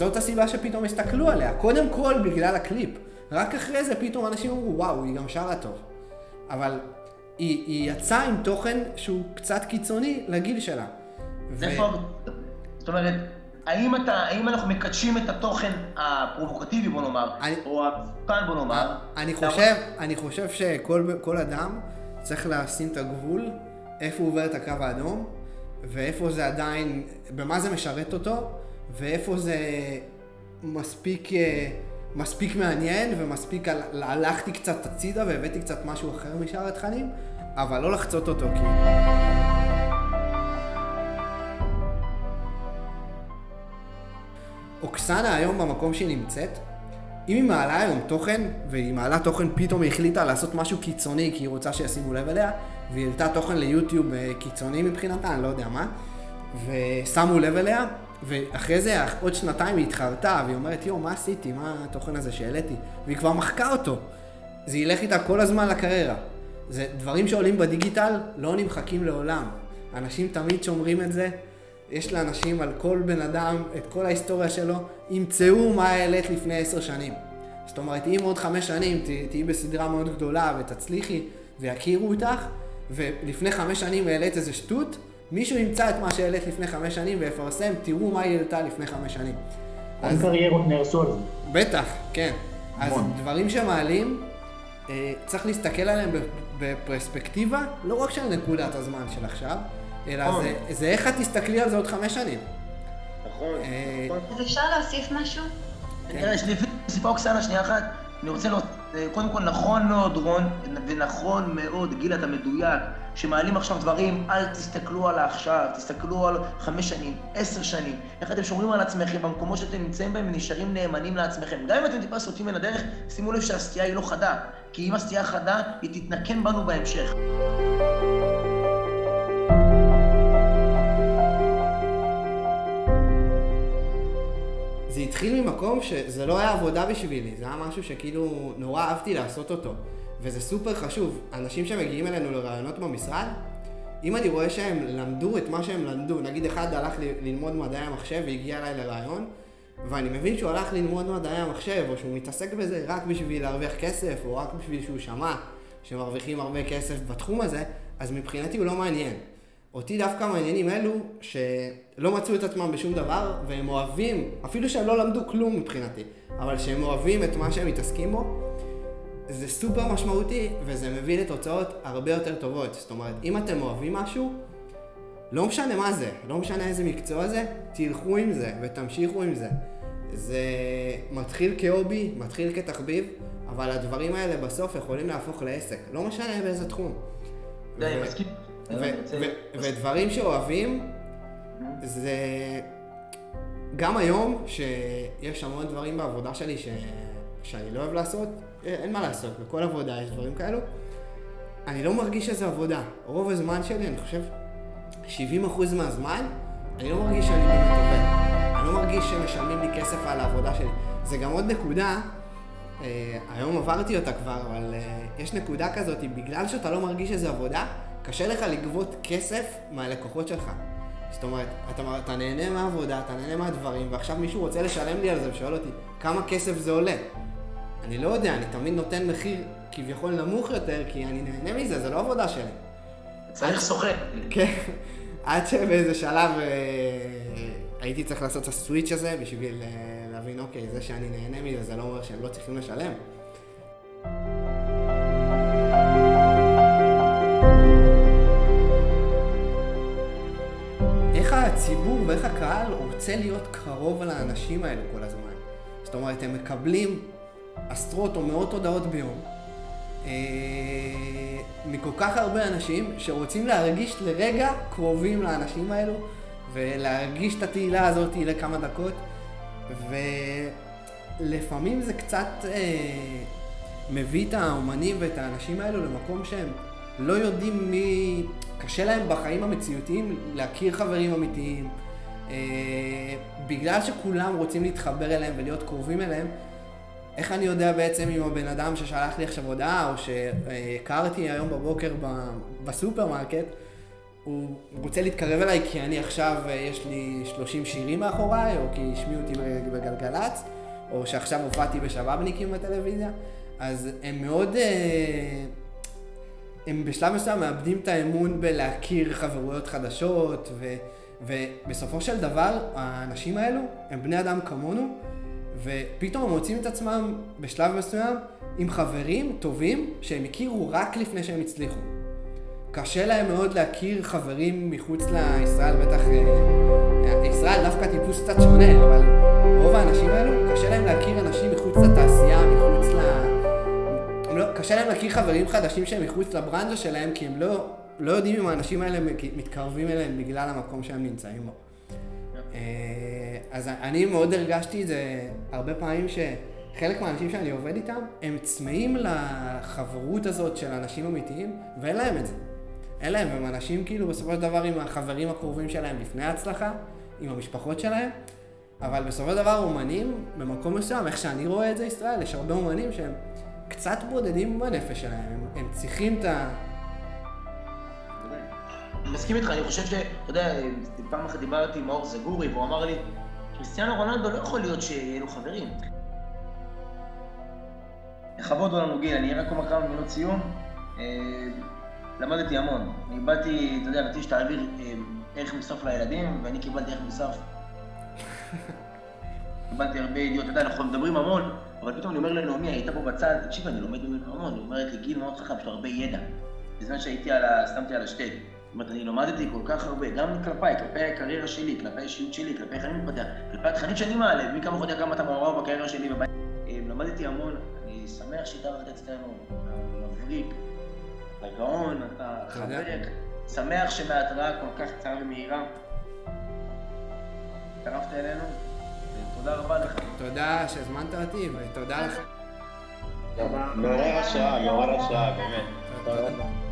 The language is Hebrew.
זאת הסיבה שפתאום הסתכלו עליה. קודם כל בגלל הקליפ. רק אחרי זה פתאום אנשים אמרו, וואו, היא גם שרה טוב. אבל היא, היא יצאה עם תוכן שהוא קצת קיצוני לגיל שלה. ו... איפה... זאת אומרת, האם, אתה, האם אנחנו מקדשים את התוכן הפרובוקטיבי, בוא נאמר, אני, או המסוכן, בוא נאמר? אני חושב, אני חושב שכל אדם צריך לשים את הגבול, איפה הוא עובר את הקו האדום, ואיפה זה עדיין, במה זה משרת אותו, ואיפה זה מספיק, אה, מספיק מעניין, ומספיק, הלכתי קצת הצידה והבאתי קצת משהו אחר משאר התכנים, אבל לא לחצות אותו כאילו. אוקסנה היום במקום שהיא נמצאת, אם היא מעלה היום תוכן, והיא מעלה תוכן, פתאום היא החליטה לעשות משהו קיצוני כי היא רוצה שישימו לב אליה, והיא העלתה תוכן ליוטיוב אה, קיצוני מבחינתה, אני לא יודע מה, ושמו לב אליה, ואחרי זה עוד שנתיים היא התחרתה, והיא אומרת, יואו, מה עשיתי? מה התוכן הזה שהעליתי? והיא כבר מחקה אותו. זה ילך איתה כל הזמן לקריירה. זה דברים שעולים בדיגיטל לא נמחקים לעולם. אנשים תמיד שומרים את זה. יש לאנשים על כל בן אדם את כל ההיסטוריה שלו, ימצאו מה העלית לפני עשר שנים. זאת אומרת, אם עוד חמש שנים תהיי בסדרה מאוד גדולה ותצליחי ויכירו אותך, ולפני חמש שנים העלית איזה שטות, מישהו ימצא את מה שהעלית לפני חמש שנים ויפרסם, תראו מה היא העלתה לפני חמש שנים. אז קריירות נהרסו על זה. בטח, כן. אז דברים שמעלים, אה, צריך להסתכל עליהם בפרספקטיבה, לא רק של נקודת הזמן של עכשיו, אלא נכון. זה, זה איך את תסתכלי על זה עוד חמש שנים. נכון, אה, נכון. אז אפשר להוסיף משהו? כן. יש לי סיפה אוקסנה שנייה אחת. אני רוצה לראות, אה, קודם כל נכון מאוד רון, ונכון מאוד, גיל אתה מדויק, שמעלים עכשיו דברים, אל תסתכלו על העכשיו, תסתכלו על חמש שנים, עשר שנים, איך אתם שומרים על עצמכם במקומות שאתם נמצאים בהם ונשארים נאמנים לעצמכם. גם אם אתם טיפה סוטים מן הדרך, שימו לב שהסטייה היא לא חדה, כי אם הסטייה חדה, היא תתנקם בנו בהמשך. זה התחיל ממקום שזה לא היה עבודה בשבילי, זה היה משהו שכאילו נורא אהבתי לעשות אותו. וזה סופר חשוב. אנשים שמגיעים אלינו לרעיונות במשרד, אם אני רואה שהם למדו את מה שהם למדו, נגיד אחד הלך ללמוד מדעי המחשב והגיע אליי לרעיון, ואני מבין שהוא הלך ללמוד מדעי המחשב, או שהוא מתעסק בזה רק בשביל להרוויח כסף, או רק בשביל שהוא שמע שמרוויחים הרבה כסף בתחום הזה, אז מבחינתי הוא לא מעניין. אותי דווקא מעניינים אלו שלא מצאו את עצמם בשום דבר, והם אוהבים, אפילו שהם לא למדו כלום מבחינתי, אבל שהם אוהבים את מה שהם מתעסקים בו, זה סופר משמעותי, וזה מביא לתוצאות הרבה יותר טובות. זאת אומרת, אם אתם אוהבים משהו, לא משנה מה זה, לא משנה איזה מקצוע זה, תלכו עם זה ותמשיכו עם זה. זה מתחיל כהובי, מתחיל כתחביב, אבל הדברים האלה בסוף יכולים להפוך לעסק, לא משנה באיזה תחום. די, מסכים. ודברים שאוהבים, זה... גם היום, שיש המון דברים בעבודה שלי ש... שאני לא אוהב לעשות, אין מה לעשות, בכל עבודה יש דברים כאלו. אני לא מרגיש שזה עבודה. רוב הזמן שלי, אני חושב, 70% מהזמן, אני לא מרגיש שאני באמת עובד. אני לא מרגיש שמשלמים לי כסף על העבודה שלי. זה גם עוד נקודה, אה, היום עברתי אותה כבר, אבל אה, יש נקודה כזאת, בגלל שאתה לא מרגיש שזה עבודה, קשה לך לגבות כסף מהלקוחות שלך. זאת אומרת, אתה, אתה נהנה מהעבודה, אתה נהנה מהדברים, ועכשיו מישהו רוצה לשלם לי על זה ושואל אותי, כמה כסף זה עולה? אני לא יודע, אני תמיד נותן מחיר כביכול נמוך יותר, כי אני נהנה מזה, זה לא עבודה שלי. צריך סוכן. כן, עד שבאיזה שלב אה, הייתי צריך לעשות את הסוויץ' הזה בשביל אה, להבין, אוקיי, זה שאני נהנה מזה, זה לא אומר שהם לא צריכים לשלם. איך הציבור ואיך הקהל רוצה להיות קרוב לאנשים האלו כל הזמן. זאת אומרת, הם מקבלים עשרות או מאות הודעות ביום אה, מכל כך הרבה אנשים שרוצים להרגיש לרגע קרובים לאנשים האלו ולהרגיש את התהילה הזאת לכמה דקות ולפעמים זה קצת אה, מביא את האומנים ואת האנשים האלו למקום שהם לא יודעים מי... קשה להם בחיים המציאותיים להכיר חברים אמיתיים. אה, בגלל שכולם רוצים להתחבר אליהם ולהיות קרובים אליהם, איך אני יודע בעצם אם הבן אדם ששלח לי עכשיו הודעה, או שהכרתי היום בבוקר בסופרמרקט, הוא רוצה להתקרב אליי כי אני עכשיו, אה, יש לי 30 שירים מאחוריי, או כי השמיעו אותי בגלגלצ, או שעכשיו הופעתי בשבאבניקים בטלוויזיה, אז הם מאוד... אה, הם בשלב מסוים מאבדים את האמון בלהכיר חברויות חדשות, ו, ובסופו של דבר, האנשים האלו הם בני אדם כמונו, ופתאום הם מוצאים את עצמם בשלב מסוים עם חברים טובים שהם הכירו רק לפני שהם הצליחו. קשה להם מאוד להכיר חברים מחוץ לישראל, בטח... אה, ישראל דווקא טיפוס קצת שונה, אבל רוב האנשים האלו, קשה להם להכיר אנשים מחוץ לתעשייה, מחוץ ל... לא, קשה להם להכיר חברים חדשים שהם מחוץ לברנז'ה שלהם, כי הם לא, לא יודעים אם האנשים האלה מתקרבים אליהם בגלל המקום שהם נמצאים בו. אה, אז אני מאוד הרגשתי את זה הרבה פעמים שחלק מהאנשים שאני עובד איתם, הם צמאים לחברות הזאת של אנשים אמיתיים, ואין להם את זה. אין להם, הם אנשים כאילו בסופו של דבר עם החברים הקרובים שלהם לפני ההצלחה, עם המשפחות שלהם, אבל בסופו של דבר אומנים, במקום מסוים, איך שאני רואה את זה ישראל, יש הרבה אומנים שהם קצת בודדים בנפש שלהם, הם, הם צריכים את ה... אני מסכים איתך, אני חושב ש... אתה יודע, פעם אחת דיברתי עם מאור זגורי, והוא אמר לי, קריסטיאנו רונלדו לא יכול להיות שיהיו לו חברים. לכבוד הוא לנו גיל, אני רק אומר כמה מילות סיום. אה, למדתי המון. אני באתי, אתה יודע, רציתי שתעביר אה, ערך מוסף לילדים, ואני קיבלתי ערך מוסף. קיבלתי הרבה ידיעות, אתה יודע, אנחנו מדברים המון, אבל פתאום אני אומר לנעמי, הייתה פה בצד, תקשיב, אני לומד ממנו המון, היא אומרת לי, גיל מאוד חכם, יש לו הרבה ידע. בזמן שהייתי על ה... סתמתי על השטג. זאת אומרת, אני למדתי כל כך הרבה, גם כלפיי, כלפי הקריירה שלי, כלפי האישיות שלי, כלפי איך אני מתפתח, כלפי התכנים שאני מעלה, מי כמה חודש כמה אתה מעורב בקריירה שלי ובית. אה, למדתי המון, אני שמח שהתארחת אצלנו, מבריק, אתה גאון, אתה חבר, שמח שמהתראה כל כך קצרה ומהירה. הצטרפת אלינו, ותודה רבה לך. תודה שהזמנת אותי, ותודה לך. מעורר השראה, מעורר השראה, באמת. תודה.